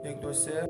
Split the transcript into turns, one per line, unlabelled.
tem que torcer.